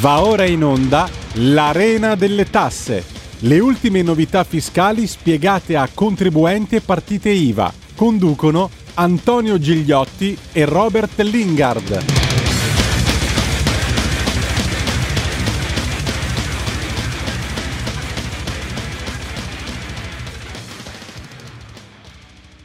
Va ora in onda l'Arena delle Tasse. Le ultime novità fiscali spiegate a contribuenti e partite IVA. Conducono Antonio Gigliotti e Robert Lingard.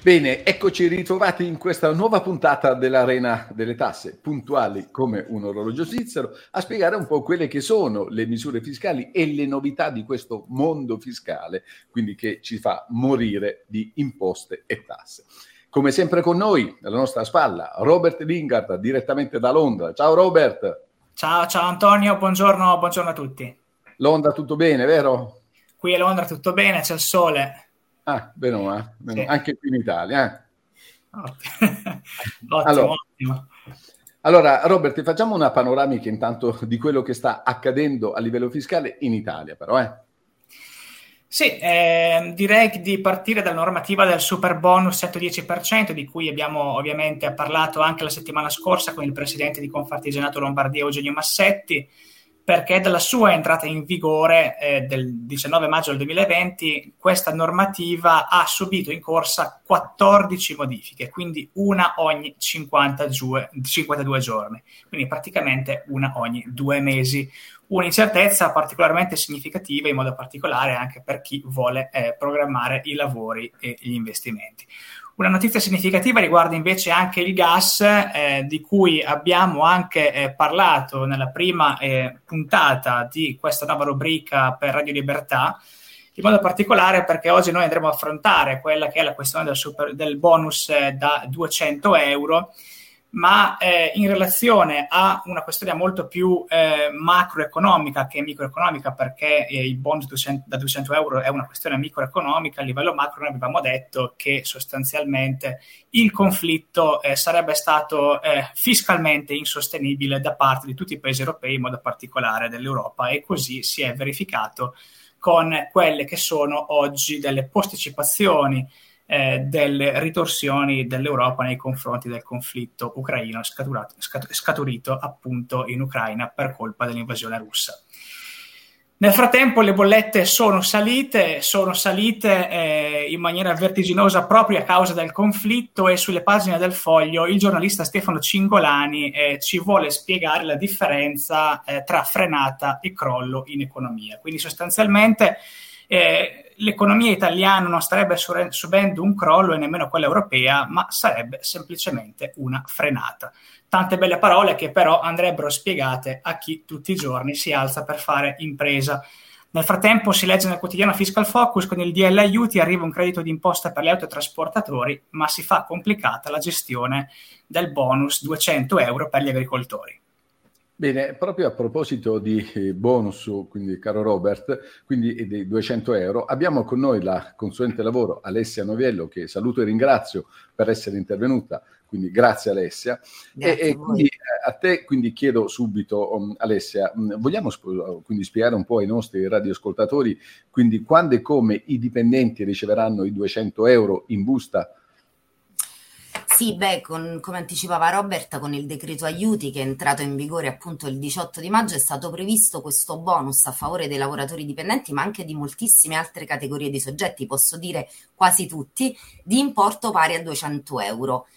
Bene, eccoci ritrovati in questa nuova puntata dell'Arena delle Tasse, puntuali come un orologio svizzero, a spiegare un po' quelle che sono le misure fiscali e le novità di questo mondo fiscale, quindi che ci fa morire di imposte e tasse. Come sempre con noi, alla nostra spalla, Robert Lingard, direttamente da Londra. Ciao Robert! Ciao, ciao Antonio, buongiorno, buongiorno a tutti. Londra tutto bene, vero? Qui a Londra tutto bene, c'è il sole, Ah, bene, eh? sì. anche qui in Italia. Eh? ottimo, allora, ottimo. Allora, Robert, facciamo una panoramica intanto di quello che sta accadendo a livello fiscale in Italia, però, eh? Sì, eh, direi di partire dalla normativa del super bonus 110%, di cui abbiamo ovviamente parlato anche la settimana scorsa con il presidente di Confartigianato Lombardia Eugenio Massetti perché dalla sua entrata in vigore eh, del 19 maggio del 2020 questa normativa ha subito in corsa 14 modifiche, quindi una ogni 52, 52 giorni, quindi praticamente una ogni due mesi. Un'incertezza particolarmente significativa, in modo particolare anche per chi vuole eh, programmare i lavori e gli investimenti. Una notizia significativa riguarda invece anche il gas, eh, di cui abbiamo anche eh, parlato nella prima eh, puntata di questa nuova rubrica per Radio Libertà, in modo particolare perché oggi noi andremo a affrontare quella che è la questione del, super, del bonus eh, da 200 euro ma eh, in relazione a una questione molto più eh, macroeconomica che microeconomica, perché eh, il bond da 200 euro è una questione microeconomica, a livello macro noi avevamo detto che sostanzialmente il conflitto eh, sarebbe stato eh, fiscalmente insostenibile da parte di tutti i paesi europei, in modo particolare dell'Europa, e così si è verificato con quelle che sono oggi delle posticipazioni eh, delle ritorsioni dell'Europa nei confronti del conflitto ucraino scaturito appunto in Ucraina per colpa dell'invasione russa. Nel frattempo le bollette sono salite, sono salite eh, in maniera vertiginosa proprio a causa del conflitto e sulle pagine del foglio il giornalista Stefano Cingolani eh, ci vuole spiegare la differenza eh, tra frenata e crollo in economia. Quindi sostanzialmente eh, l'economia italiana non starebbe subendo un crollo e nemmeno quella europea, ma sarebbe semplicemente una frenata. Tante belle parole che però andrebbero spiegate a chi tutti i giorni si alza per fare impresa. Nel frattempo si legge nel quotidiano Fiscal Focus con il DL aiuti arriva un credito d'imposta per gli autotrasportatori, ma si fa complicata la gestione del bonus 200 euro per gli agricoltori. Bene, proprio a proposito di eh, bonus, quindi caro Robert, quindi dei 200 euro, abbiamo con noi la consulente lavoro Alessia Noviello, che saluto e ringrazio per essere intervenuta, quindi grazie Alessia. Grazie e, e quindi eh, a te quindi chiedo subito, um, Alessia, um, vogliamo sp- quindi spiegare un po' ai nostri radioascoltatori, quindi quando e come i dipendenti riceveranno i 200 euro in busta sì, beh, con, come anticipava Robert, con il decreto aiuti che è entrato in vigore appunto il 18 di maggio è stato previsto questo bonus a favore dei lavoratori dipendenti, ma anche di moltissime altre categorie di soggetti, posso dire quasi tutti, di importo pari a 200 euro.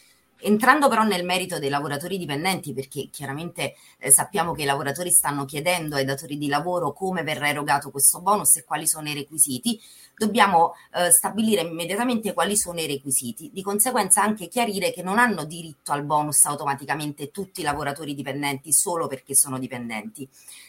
Entrando però nel merito dei lavoratori dipendenti, perché chiaramente eh, sappiamo che i lavoratori stanno chiedendo ai datori di lavoro come verrà erogato questo bonus e quali sono i requisiti, dobbiamo eh, stabilire immediatamente quali sono i requisiti. Di conseguenza anche chiarire che non hanno diritto al bonus automaticamente tutti i lavoratori dipendenti solo perché sono dipendenti.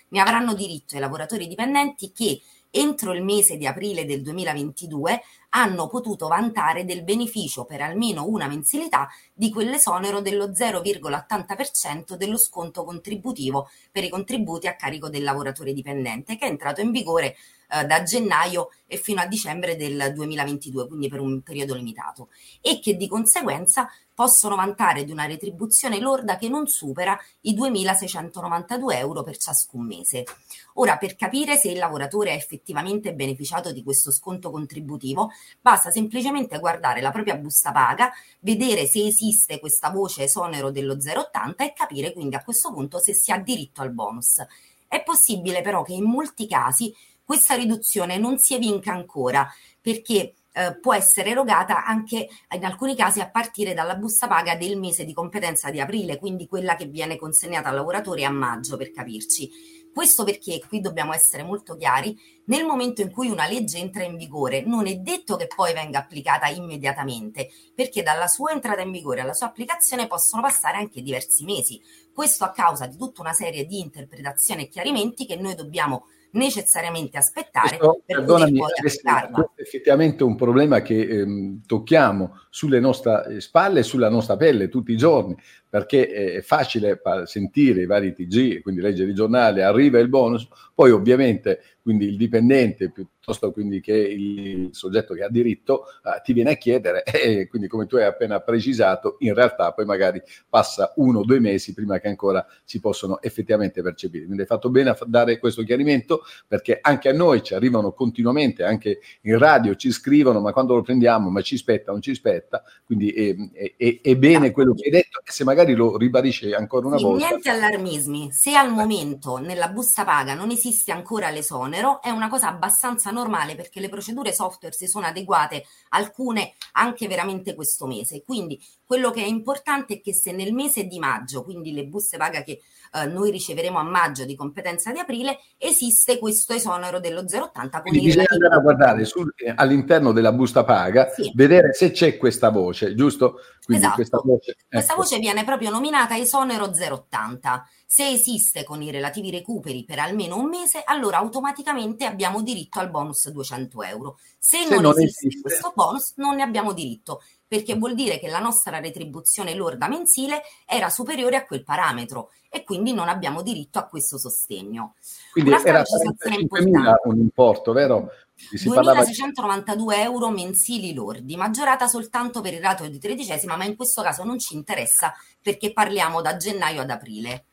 Ne avranno diritto i lavoratori dipendenti che entro il mese di aprile del 2022 hanno potuto vantare del beneficio per almeno una mensilità di quell'esonero dello 0,80% dello sconto contributivo per i contributi a carico del lavoratore dipendente che è entrato in vigore eh, da gennaio e fino a dicembre del 2022, quindi per un periodo limitato, e che di conseguenza possono vantare di una retribuzione lorda che non supera i 2.692 euro per ciascun mese. Ora, per capire se il lavoratore ha effettivamente beneficiato di questo sconto contributivo, basta semplicemente guardare la propria busta paga, vedere se esiste questa voce esonero dello 0,80 e capire quindi a questo punto se si ha diritto al bonus. È possibile però che in molti casi questa riduzione non si evinca ancora perché eh, può essere erogata anche in alcuni casi a partire dalla busta paga del mese di competenza di aprile, quindi quella che viene consegnata al lavoratore a maggio per capirci. Questo perché qui dobbiamo essere molto chiari, nel momento in cui una legge entra in vigore non è detto che poi venga applicata immediatamente, perché dalla sua entrata in vigore alla sua applicazione possono passare anche diversi mesi. Questo a causa di tutta una serie di interpretazioni e chiarimenti che noi dobbiamo necessariamente aspettare questo, per poter poi applicarla. È effettivamente un problema che ehm, tocchiamo sulle nostre spalle e sulla nostra pelle tutti i giorni, perché è facile sentire i vari TG, quindi leggere i giornali, arriva il bonus, poi ovviamente quindi il dipendente piuttosto quindi che il soggetto che ha diritto uh, ti viene a chiedere e quindi come tu hai appena precisato in realtà poi magari passa uno o due mesi prima che ancora si possono effettivamente percepire. Quindi hai fatto bene a dare questo chiarimento perché anche a noi ci arrivano continuamente, anche in radio ci scrivono ma quando lo prendiamo ma ci spetta, non ci spetta, quindi è, è, è bene quello che hai detto e se magari lo ribadisce ancora una volta. Niente allarmismi, se al momento nella busta paga non esiste ancora l'esonero è una cosa abbastanza normale perché le procedure software si sono adeguate, alcune anche veramente questo mese. Quindi quello che è importante è che se nel mese di maggio, quindi le buste paga che eh, noi riceveremo a maggio di competenza di aprile, esiste questo esonero dello 0,80 quindi bisogna andare a guardare sul, all'interno della busta paga, sì. vedere se c'è questa voce, giusto? Quindi esatto. questa, voce, ecco. questa voce viene proprio nominata esonero 0,80. Se esiste con i relativi recuperi per almeno un mese, allora automaticamente abbiamo diritto al bonus 200 euro. Se, Se non, non esiste, esiste questo bonus, non ne abbiamo diritto perché vuol dire che la nostra retribuzione lorda mensile era superiore a quel parametro e quindi non abbiamo diritto a questo sostegno. Quindi era 45.000 un importo, vero? 2.692 euro mensili lordi, maggiorata soltanto per il rato di tredicesima, ma in questo caso non ci interessa perché parliamo da gennaio ad aprile.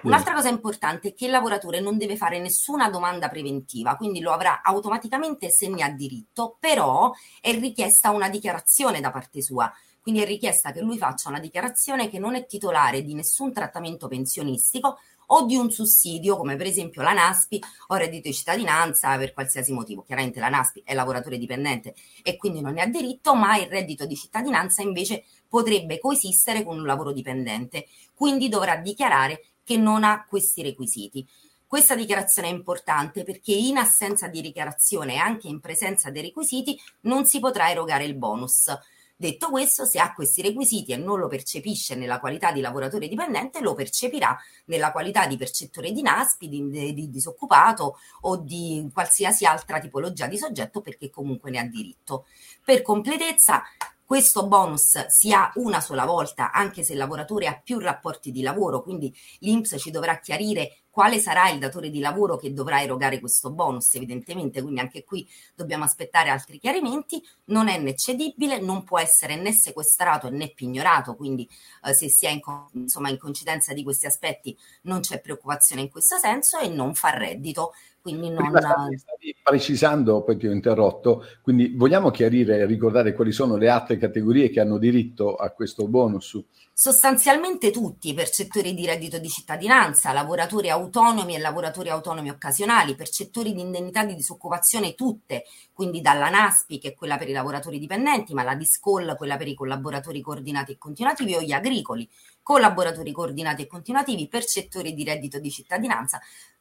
Un'altra cosa importante è che il lavoratore non deve fare nessuna domanda preventiva, quindi lo avrà automaticamente se ne ha diritto, però è richiesta una dichiarazione da parte sua. Quindi è richiesta che lui faccia una dichiarazione che non è titolare di nessun trattamento pensionistico o di un sussidio, come per esempio la NASPI o reddito di cittadinanza per qualsiasi motivo. Chiaramente la NASPI è lavoratore dipendente e quindi non ne ha diritto, ma il reddito di cittadinanza invece potrebbe coesistere con un lavoro dipendente. Quindi dovrà dichiarare che non ha questi requisiti. Questa dichiarazione è importante perché in assenza di dichiarazione e anche in presenza dei requisiti non si potrà erogare il bonus. Detto questo, se ha questi requisiti e non lo percepisce nella qualità di lavoratore dipendente, lo percepirà nella qualità di percettore di NASPI, di, di, di disoccupato o di qualsiasi altra tipologia di soggetto perché comunque ne ha diritto. Per completezza, questo bonus si ha una sola volta, anche se il lavoratore ha più rapporti di lavoro, quindi l'INPS ci dovrà chiarire quale sarà il datore di lavoro che dovrà erogare questo bonus, evidentemente, quindi anche qui dobbiamo aspettare altri chiarimenti, non è né cedibile, non può essere né sequestrato né pignorato, quindi eh, se si è in, insomma, in coincidenza di questi aspetti non c'è preoccupazione in questo senso e non fa reddito quindi non... Stavi, precisando, poi ti ho interrotto, quindi vogliamo chiarire e ricordare quali sono le altre categorie che hanno diritto a questo bonus? Sostanzialmente tutti, percettori di reddito di cittadinanza, lavoratori autonomi e lavoratori autonomi occasionali, percettori di indennità di disoccupazione tutte, quindi dalla NASPI che è quella per i lavoratori dipendenti, ma la DISCOL quella per i collaboratori coordinati e continuativi o gli agricoli, collaboratori coordinati e continuativi, percettori di reddito di cittadinanza,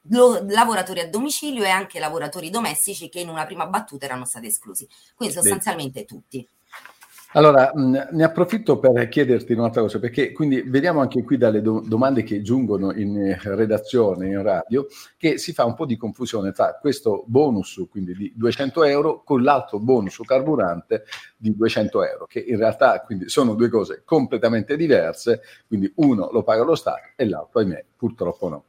lo, lavoratori a domicilio e anche lavoratori domestici che in una prima battuta erano stati esclusi. Quindi sostanzialmente tutti. Allora, mh, ne approfitto per chiederti un'altra cosa, perché quindi vediamo anche qui dalle do- domande che giungono in eh, redazione, in radio, che si fa un po' di confusione tra questo bonus, quindi di 200 euro, con l'altro bonus carburante di 200 euro, che in realtà quindi sono due cose completamente diverse, quindi uno lo paga lo Stato e l'altro, ahimè, purtroppo no.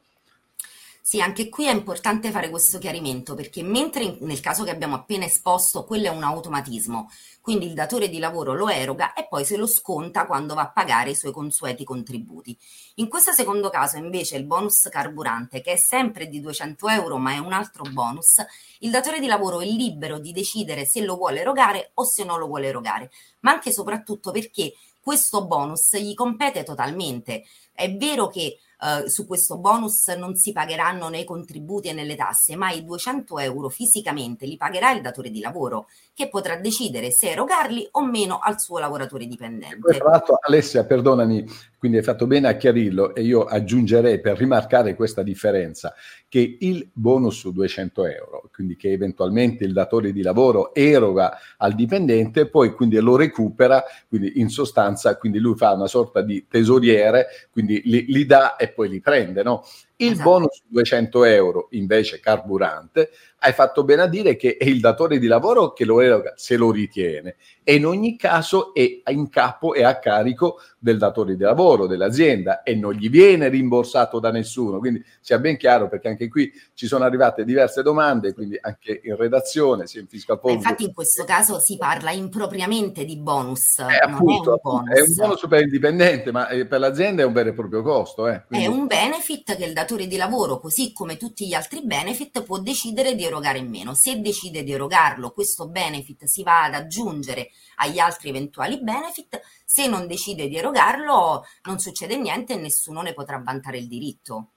Sì, anche qui è importante fare questo chiarimento perché mentre in, nel caso che abbiamo appena esposto quello è un automatismo, quindi il datore di lavoro lo eroga e poi se lo sconta quando va a pagare i suoi consueti contributi. In questo secondo caso invece il bonus carburante che è sempre di 200 euro ma è un altro bonus, il datore di lavoro è libero di decidere se lo vuole erogare o se non lo vuole erogare, ma anche e soprattutto perché questo bonus gli compete totalmente. È vero che Uh, su questo bonus non si pagheranno né i contributi né le tasse, ma i 200 euro fisicamente li pagherà il datore di lavoro, che potrà decidere se erogarli o meno al suo lavoratore dipendente. Poi, tra l'altro, Alessia, perdonami, quindi hai fatto bene a chiarirlo e io aggiungerei per rimarcare questa differenza che il bonus su 200 euro, quindi che eventualmente il datore di lavoro eroga al dipendente, poi quindi lo recupera, quindi in sostanza quindi lui fa una sorta di tesoriere, quindi li, li dà e poi li prende, no? Il esatto. bonus 200 euro invece carburante, hai fatto bene a dire che è il datore di lavoro che lo eroga se lo ritiene e in ogni caso è in capo e a carico del datore di lavoro, dell'azienda e non gli viene rimborsato da nessuno. Quindi sia ben chiaro perché anche qui ci sono arrivate diverse domande, quindi anche in redazione, sia in fiscal policy. Infatti in questo caso si parla impropriamente di bonus. Eh, appunto, è, un bonus. è un bonus per il dipendente, ma eh, per l'azienda è un vero e proprio costo. Eh. Quindi... È un benefit che il datore datore di lavoro, così come tutti gli altri benefit, può decidere di erogare in meno. Se decide di erogarlo, questo benefit si va ad aggiungere agli altri eventuali benefit. Se non decide di erogarlo, non succede niente e nessuno ne potrà vantare il diritto.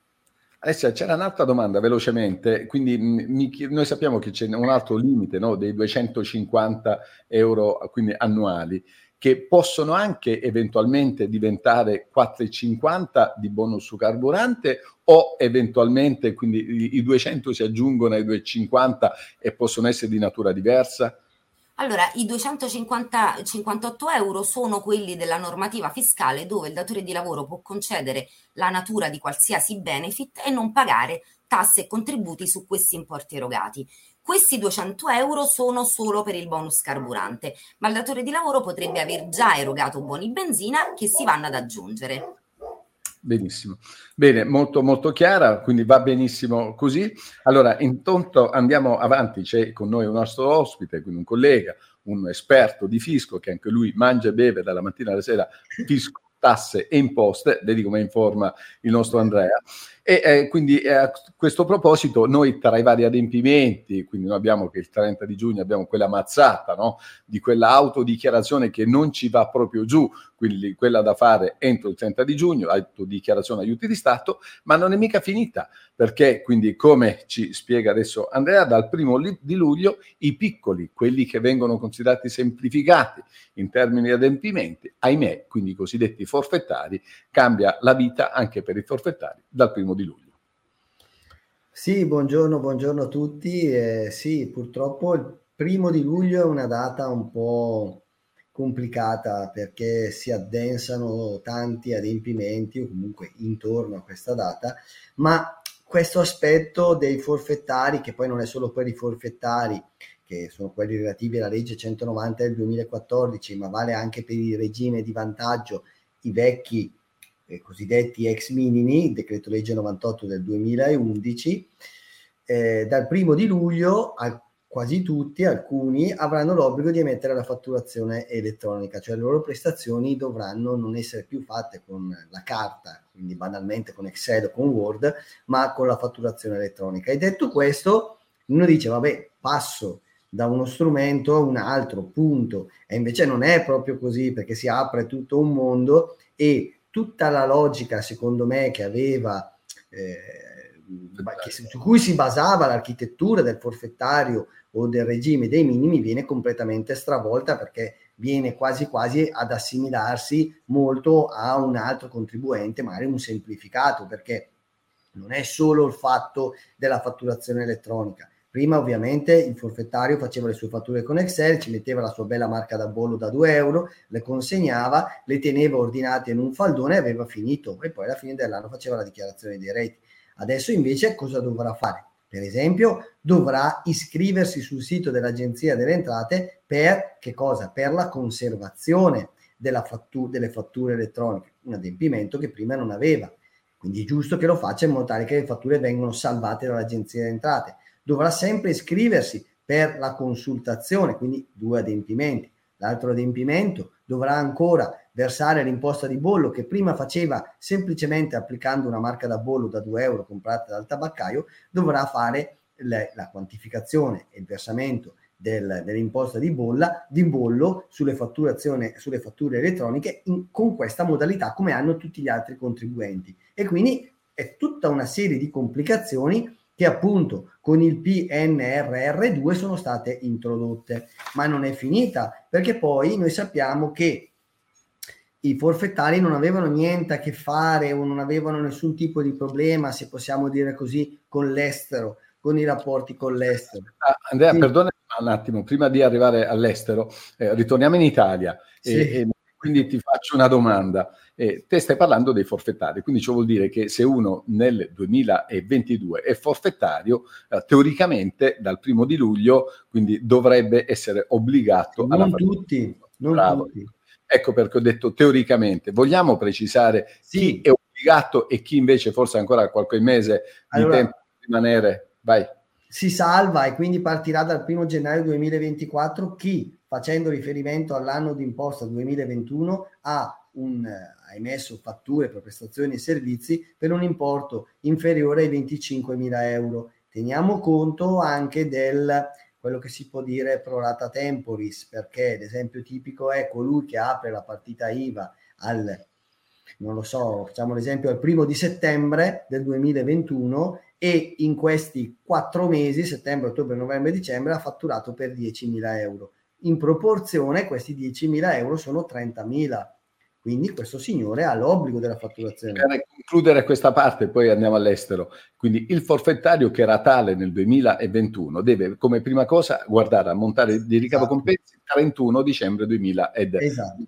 Alessia, c'era un'altra domanda velocemente, quindi mi, noi sappiamo che c'è un altro limite no, dei 250 euro quindi annuali che possono anche eventualmente diventare 4,50 di bonus su carburante o eventualmente quindi i 200 si aggiungono ai 2,50 e possono essere di natura diversa? Allora, i 258 euro sono quelli della normativa fiscale dove il datore di lavoro può concedere la natura di qualsiasi benefit e non pagare tasse e contributi su questi importi erogati. Questi 200 euro sono solo per il bonus carburante, ma il datore di lavoro potrebbe aver già erogato buoni benzina che si vanno ad aggiungere. Benissimo, bene, molto molto chiara, quindi va benissimo così. Allora, intanto andiamo avanti, c'è con noi un nostro ospite, quindi un collega, un esperto di fisco che anche lui mangia e beve dalla mattina alla sera fisco, tasse e imposte, vedi come informa il nostro Andrea. E eh, quindi eh, a questo proposito noi tra i vari adempimenti, quindi noi abbiamo che il 30 di giugno abbiamo quella mazzata no? di quella autodichiarazione che non ci va proprio giù, quindi quella da fare entro il 30 di giugno, autodichiarazione aiuti di Stato, ma non è mica finita, perché quindi come ci spiega adesso Andrea, dal primo di luglio i piccoli, quelli che vengono considerati semplificati in termini di adempimenti, ahimè, quindi i cosiddetti forfettari, cambia la vita anche per i forfettari dal primo di luglio. Sì, buongiorno, buongiorno a tutti. Eh, sì, purtroppo il primo di luglio è una data un po' complicata perché si addensano tanti adempimenti o comunque intorno a questa data, ma questo aspetto dei forfettari, che poi non è solo per i forfettari, che sono quelli relativi alla legge 190 del 2014, ma vale anche per il regime di vantaggio, i vecchi eh, cosiddetti ex minimi, decreto legge 98 del 2011, eh, dal primo di luglio al quasi tutti, alcuni, avranno l'obbligo di emettere la fatturazione elettronica, cioè le loro prestazioni dovranno non essere più fatte con la carta, quindi banalmente con Excel o con Word, ma con la fatturazione elettronica. E detto questo, uno dice, vabbè, passo da uno strumento a un altro, punto. E invece non è proprio così, perché si apre tutto un mondo e tutta la logica, secondo me, che aveva... Eh, che, su cui si basava l'architettura del forfettario o del regime dei minimi viene completamente stravolta perché viene quasi quasi ad assimilarsi molto a un altro contribuente, magari un semplificato, perché non è solo il fatto della fatturazione elettronica. Prima ovviamente il forfettario faceva le sue fatture con Excel, ci metteva la sua bella marca da bollo da 2 euro, le consegnava, le teneva ordinate in un faldone e aveva finito. E poi alla fine dell'anno faceva la dichiarazione dei reti. Adesso invece cosa dovrà fare? per esempio, dovrà iscriversi sul sito dell'Agenzia delle Entrate per? Per la conservazione fattu- delle fatture elettroniche, un adempimento che prima non aveva. Quindi è giusto che lo faccia in modo tale che le fatture vengano salvate dall'Agenzia delle Entrate. Dovrà sempre iscriversi per la consultazione, quindi due adempimenti. L'altro adempimento dovrà ancora versare l'imposta di bollo che prima faceva semplicemente applicando una marca da bollo da 2 euro comprata dal tabaccaio, dovrà fare le, la quantificazione e il versamento del, dell'imposta di, bolla, di bollo sulle, sulle fatture elettroniche in, con questa modalità come hanno tutti gli altri contribuenti. E quindi è tutta una serie di complicazioni che appunto con il PNRR2 sono state introdotte, ma non è finita perché poi noi sappiamo che i forfettari non avevano niente a che fare o non avevano nessun tipo di problema, se possiamo dire così, con l'estero, con i rapporti con l'estero. Ah, Andrea, sì. perdona un attimo, prima di arrivare all'estero, eh, ritorniamo in Italia sì. e, e, quindi ti faccio una domanda. Eh, te stai parlando dei forfettari, quindi ciò vuol dire che se uno nel 2022 è forfettario, eh, teoricamente dal primo di luglio quindi dovrebbe essere obbligato non alla tutti, non Bravo. tutti. Ecco perché ho detto teoricamente. Vogliamo precisare sì. chi è obbligato e chi invece forse ancora qualche mese allora, di tempo di rimanere? Vai si salva e quindi partirà dal 1 gennaio 2024 chi, facendo riferimento all'anno d'imposta 2021, ha, un, ha emesso fatture per prestazioni e servizi per un importo inferiore ai 25.000 euro. Teniamo conto anche del quello che si può dire prorata temporis, perché l'esempio tipico è colui che apre la partita IVA al non lo so, facciamo l'esempio al primo di settembre del 2021 e in questi quattro mesi, settembre, ottobre, novembre, dicembre, ha fatturato per 10.000 euro. In proporzione questi 10.000 euro sono 30.000. Quindi questo signore ha l'obbligo della fatturazione. Per concludere questa parte, poi andiamo all'estero. Quindi il forfettario che era tale nel 2021 deve, come prima cosa, guardare a montare di ricavo esatto. compensi 31 dicembre 2021. Esatto.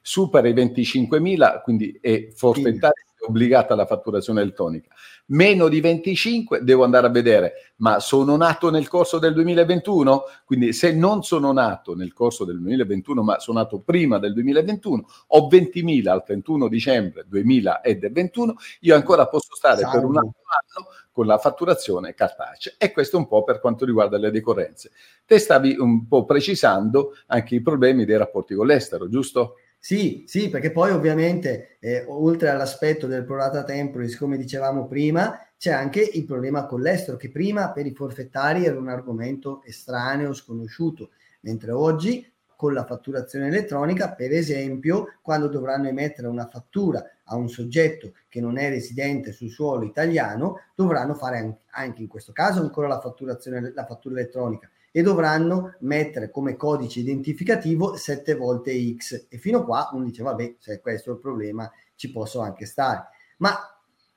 Supera i 25.000, quindi è forfettario obbligata alla fatturazione elettronica. Meno di 25 devo andare a vedere, ma sono nato nel corso del 2021? Quindi se non sono nato nel corso del 2021, ma sono nato prima del 2021, ho 20.000 al 31 dicembre 2021, io ancora posso stare Salve. per un altro anno con la fatturazione cartacea. E questo un po' per quanto riguarda le decorrenze. Te stavi un po' precisando anche i problemi dei rapporti con l'estero, giusto? Sì, sì, perché poi ovviamente eh, oltre all'aspetto del prorata temporis, come dicevamo prima, c'è anche il problema con l'estero, che prima per i forfettari era un argomento estraneo, sconosciuto, mentre oggi con la fatturazione elettronica, per esempio, quando dovranno emettere una fattura a un soggetto che non è residente sul suolo italiano, dovranno fare anche in questo caso ancora la fatturazione, la fattura elettronica e dovranno mettere come codice identificativo 7 volte X. E fino a qua uno dice vabbè se questo è il problema ci posso anche stare. Ma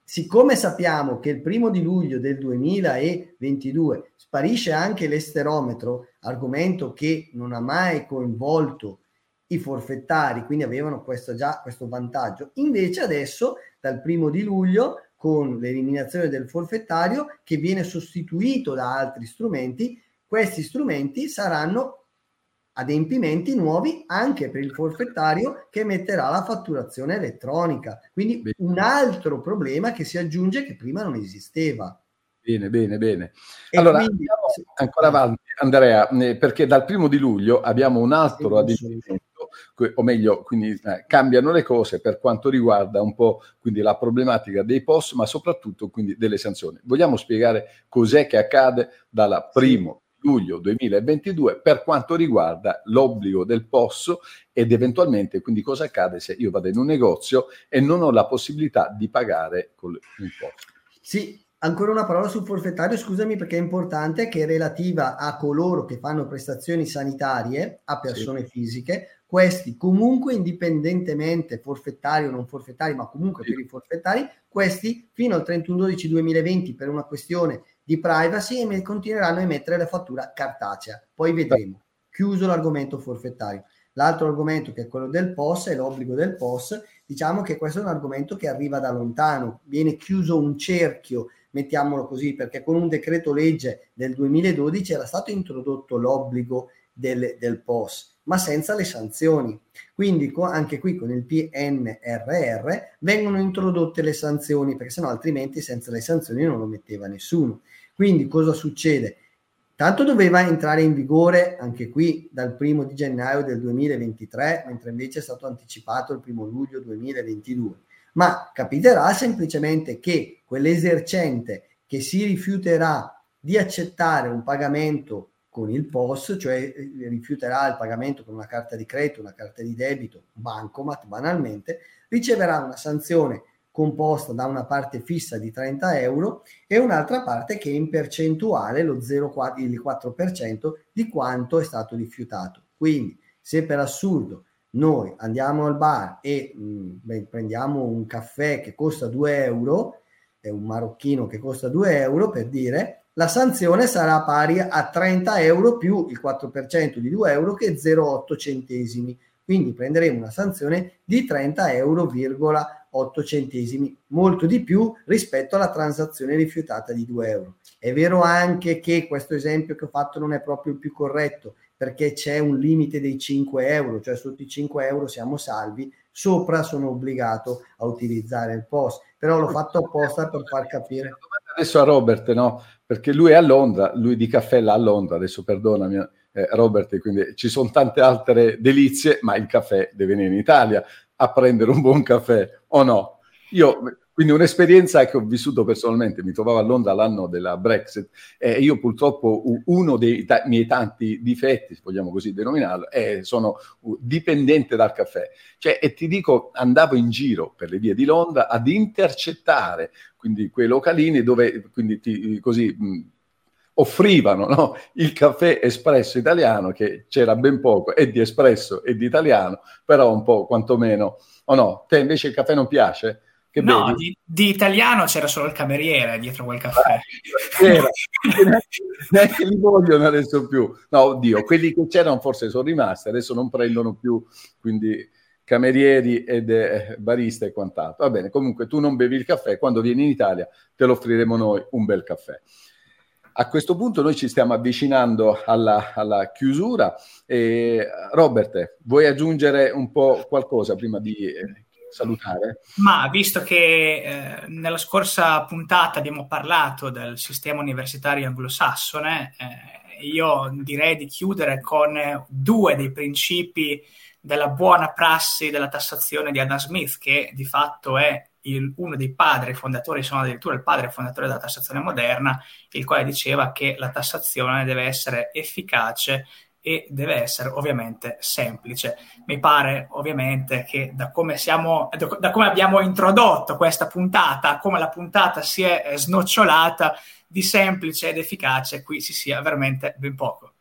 siccome sappiamo che il primo di luglio del 2022 sparisce anche l'esterometro argomento che non ha mai coinvolto i forfettari quindi avevano questo già questo vantaggio invece adesso dal primo di luglio con l'eliminazione del forfettario che viene sostituito da altri strumenti questi strumenti saranno adempimenti nuovi anche per il forfettario che metterà la fatturazione elettronica. Quindi un altro problema che si aggiunge che prima non esisteva. Bene, bene, bene. E allora, quindi, ancora avanti, Andrea, eh, perché dal primo di luglio abbiamo un altro adempimento o meglio, quindi eh, cambiano le cose per quanto riguarda un po' quindi la problematica dei POS, ma soprattutto quindi delle sanzioni. Vogliamo spiegare cos'è che accade dalla primo luglio 2022 per quanto riguarda l'obbligo del POS ed eventualmente quindi cosa accade se io vado in un negozio e non ho la possibilità di pagare con l'imposto. Sì, ancora una parola sul forfettario, scusami perché è importante, che è relativa a coloro che fanno prestazioni sanitarie a persone sì. fisiche, questi comunque indipendentemente forfettari o non forfettari, ma comunque sì. per i forfettari, questi fino al 31-12-2020 per una questione di privacy e continueranno a emettere la fattura cartacea. Poi vedremo. Chiuso l'argomento forfettario. L'altro argomento che è quello del POS e l'obbligo del POS, diciamo che questo è un argomento che arriva da lontano, viene chiuso un cerchio, mettiamolo così, perché con un decreto legge del 2012 era stato introdotto l'obbligo del, del POS ma senza le sanzioni. Quindi co- anche qui con il PNRR vengono introdotte le sanzioni, perché sennò altrimenti senza le sanzioni non lo metteva nessuno. Quindi cosa succede? Tanto doveva entrare in vigore anche qui dal primo di gennaio del 2023, mentre invece è stato anticipato il primo luglio 2022. Ma capiterà semplicemente che quell'esercente che si rifiuterà di accettare un pagamento con il POS, cioè eh, rifiuterà il pagamento con una carta di credito, una carta di debito, bancomat banalmente, riceverà una sanzione composta da una parte fissa di 30 euro e un'altra parte che è in percentuale lo 0,4% il 4% di quanto è stato rifiutato. Quindi se per assurdo noi andiamo al bar e mh, beh, prendiamo un caffè che costa 2 euro, è un marocchino che costa 2 euro per dire, la sanzione sarà pari a 30 euro più il 4% di 2 euro che è 0,8 centesimi. Quindi prenderemo una sanzione di 30 euro,8 centesimi, molto di più rispetto alla transazione rifiutata di 2 euro. È vero anche che questo esempio che ho fatto non è proprio il più corretto, perché c'è un limite dei 5 euro, cioè sotto i 5 euro siamo salvi, sopra sono obbligato a utilizzare il POS, però l'ho fatto apposta per far capire. Adesso a Robert, no? Perché lui è a Londra, lui di caffè là a Londra, adesso perdonami eh, Robert, quindi ci sono tante altre delizie, ma il caffè deve venire in Italia a prendere un buon caffè o no? Io quindi un'esperienza che ho vissuto personalmente, mi trovavo a Londra l'anno della Brexit e io purtroppo uno dei ta- miei tanti difetti, se vogliamo così denominarlo, è sono dipendente dal caffè. Cioè, e ti dico, andavo in giro per le vie di Londra ad intercettare quindi quei localini dove quindi ti, così mh, offrivano no? il caffè espresso italiano, che c'era ben poco, e di espresso e di italiano, però un po' quantomeno, o no? Te invece il caffè non piace? Che no, di, di, italiano c'era solo il cameriere dietro quel caffè. Ah, neanche li vogliono adesso più. No, oddio, quelli che c'erano forse sono rimasti, adesso non prendono più, quindi camerieri ed eh, barista e quant'altro. Va bene, comunque tu non bevi il caffè, quando vieni in Italia te lo offriremo noi un bel caffè. A questo punto noi ci stiamo avvicinando alla, alla chiusura. E, Robert, vuoi aggiungere un po' qualcosa prima di eh, salutare? Ma visto che eh, nella scorsa puntata abbiamo parlato del sistema universitario anglosassone, eh, io direi di chiudere con due dei principi della buona prassi della tassazione di Adam Smith, che di fatto è il, uno dei padri fondatori, sono addirittura il padre fondatore della tassazione moderna, il quale diceva che la tassazione deve essere efficace e deve essere ovviamente semplice. Mi pare ovviamente che da come, siamo, da come abbiamo introdotto questa puntata, come la puntata si è snocciolata di semplice ed efficace, qui si sia veramente ben poco.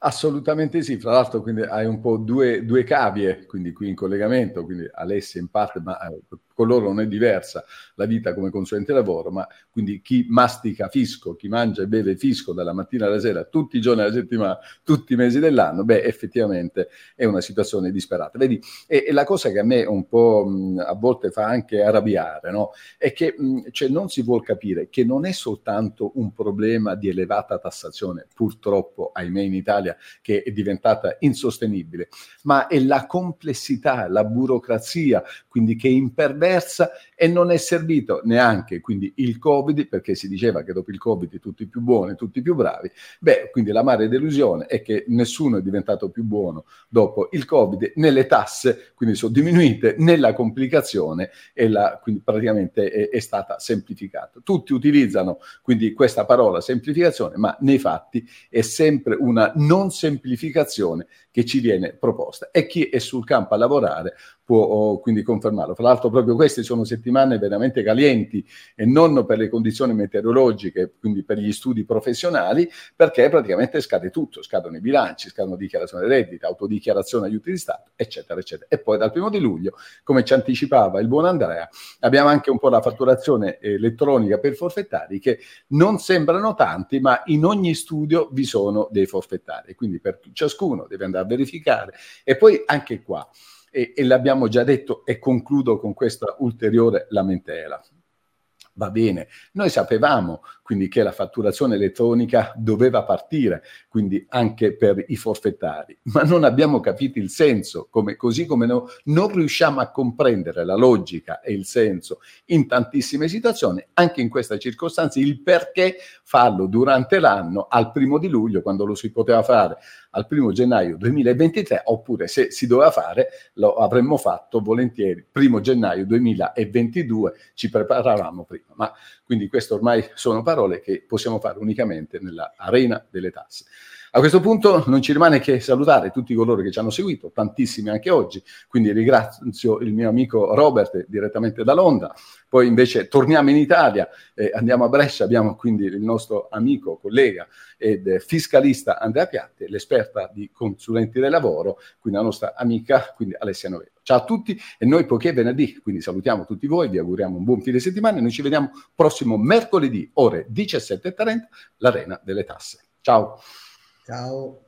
Assolutamente sì, fra l'altro quindi hai un po' due, due cavie, quindi qui in collegamento, quindi Alessia in parte, ma eh, con loro non è diversa la vita come consulente lavoro, ma quindi chi mastica fisco, chi mangia e beve fisco dalla mattina alla sera, tutti i giorni della settimana, tutti i mesi dell'anno, beh, effettivamente è una situazione disperata. Vedi, e, e la cosa che a me un po' mh, a volte fa anche arrabbiare, no? È che mh, cioè, non si vuol capire che non è soltanto un problema di elevata tassazione, purtroppo, ahimè, in Italia, che è diventata insostenibile, ma è la complessità, la burocrazia, quindi che imperversa diversa e non è servito neanche quindi il Covid, perché si diceva che dopo il Covid tutti più buoni, tutti più bravi. Beh, quindi la mare delusione è che nessuno è diventato più buono dopo il Covid, né le tasse quindi sono diminuite, né la complicazione e la, quindi praticamente è, è stata semplificata. Tutti utilizzano quindi questa parola semplificazione, ma nei fatti è sempre una non semplificazione che ci viene proposta e chi è sul campo a lavorare può oh, quindi confermarlo. Fra l'altro proprio queste sono settimane veramente calienti e non per le condizioni meteorologiche, quindi per gli studi professionali, perché praticamente scade tutto, scadono i bilanci, scadono dichiarazioni redditi, autodichiarazione aiuti di Stato, eccetera, eccetera. E poi dal primo di luglio, come ci anticipava il buon Andrea, abbiamo anche un po' la fatturazione elettronica per forfettari che non sembrano tanti, ma in ogni studio vi sono dei forfettari, quindi per ciascuno deve andare verificare. E poi anche qua, e, e l'abbiamo già detto e concludo con questa ulteriore lamentela. Va bene, noi sapevamo quindi che la fatturazione elettronica doveva partire, quindi anche per i forfettari, ma non abbiamo capito il senso, come, così come no, non riusciamo a comprendere la logica e il senso in tantissime situazioni, anche in questa circostanza, il perché farlo durante l'anno al primo di luglio, quando lo si poteva fare al primo gennaio 2023, oppure se si doveva fare lo avremmo fatto volentieri primo gennaio 2022, ci preparavamo prima. Ma quindi queste ormai sono parole che possiamo fare unicamente nella arena delle tasse. A questo punto non ci rimane che salutare tutti coloro che ci hanno seguito, tantissimi anche oggi, quindi ringrazio il mio amico Robert direttamente da Londra, poi invece torniamo in Italia, eh, andiamo a Brescia, abbiamo quindi il nostro amico, collega ed fiscalista Andrea Piatti, l'esperta di consulenti del lavoro, quindi la nostra amica, quindi Alessia Novello. Ciao a tutti e noi poiché è venerdì, quindi salutiamo tutti voi, vi auguriamo un buon fine settimana e noi ci vediamo prossimo mercoledì ore 17.30, l'Arena delle Tasse. Ciao. Ciao.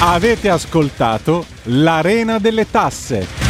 Avete ascoltato l'Arena delle Tasse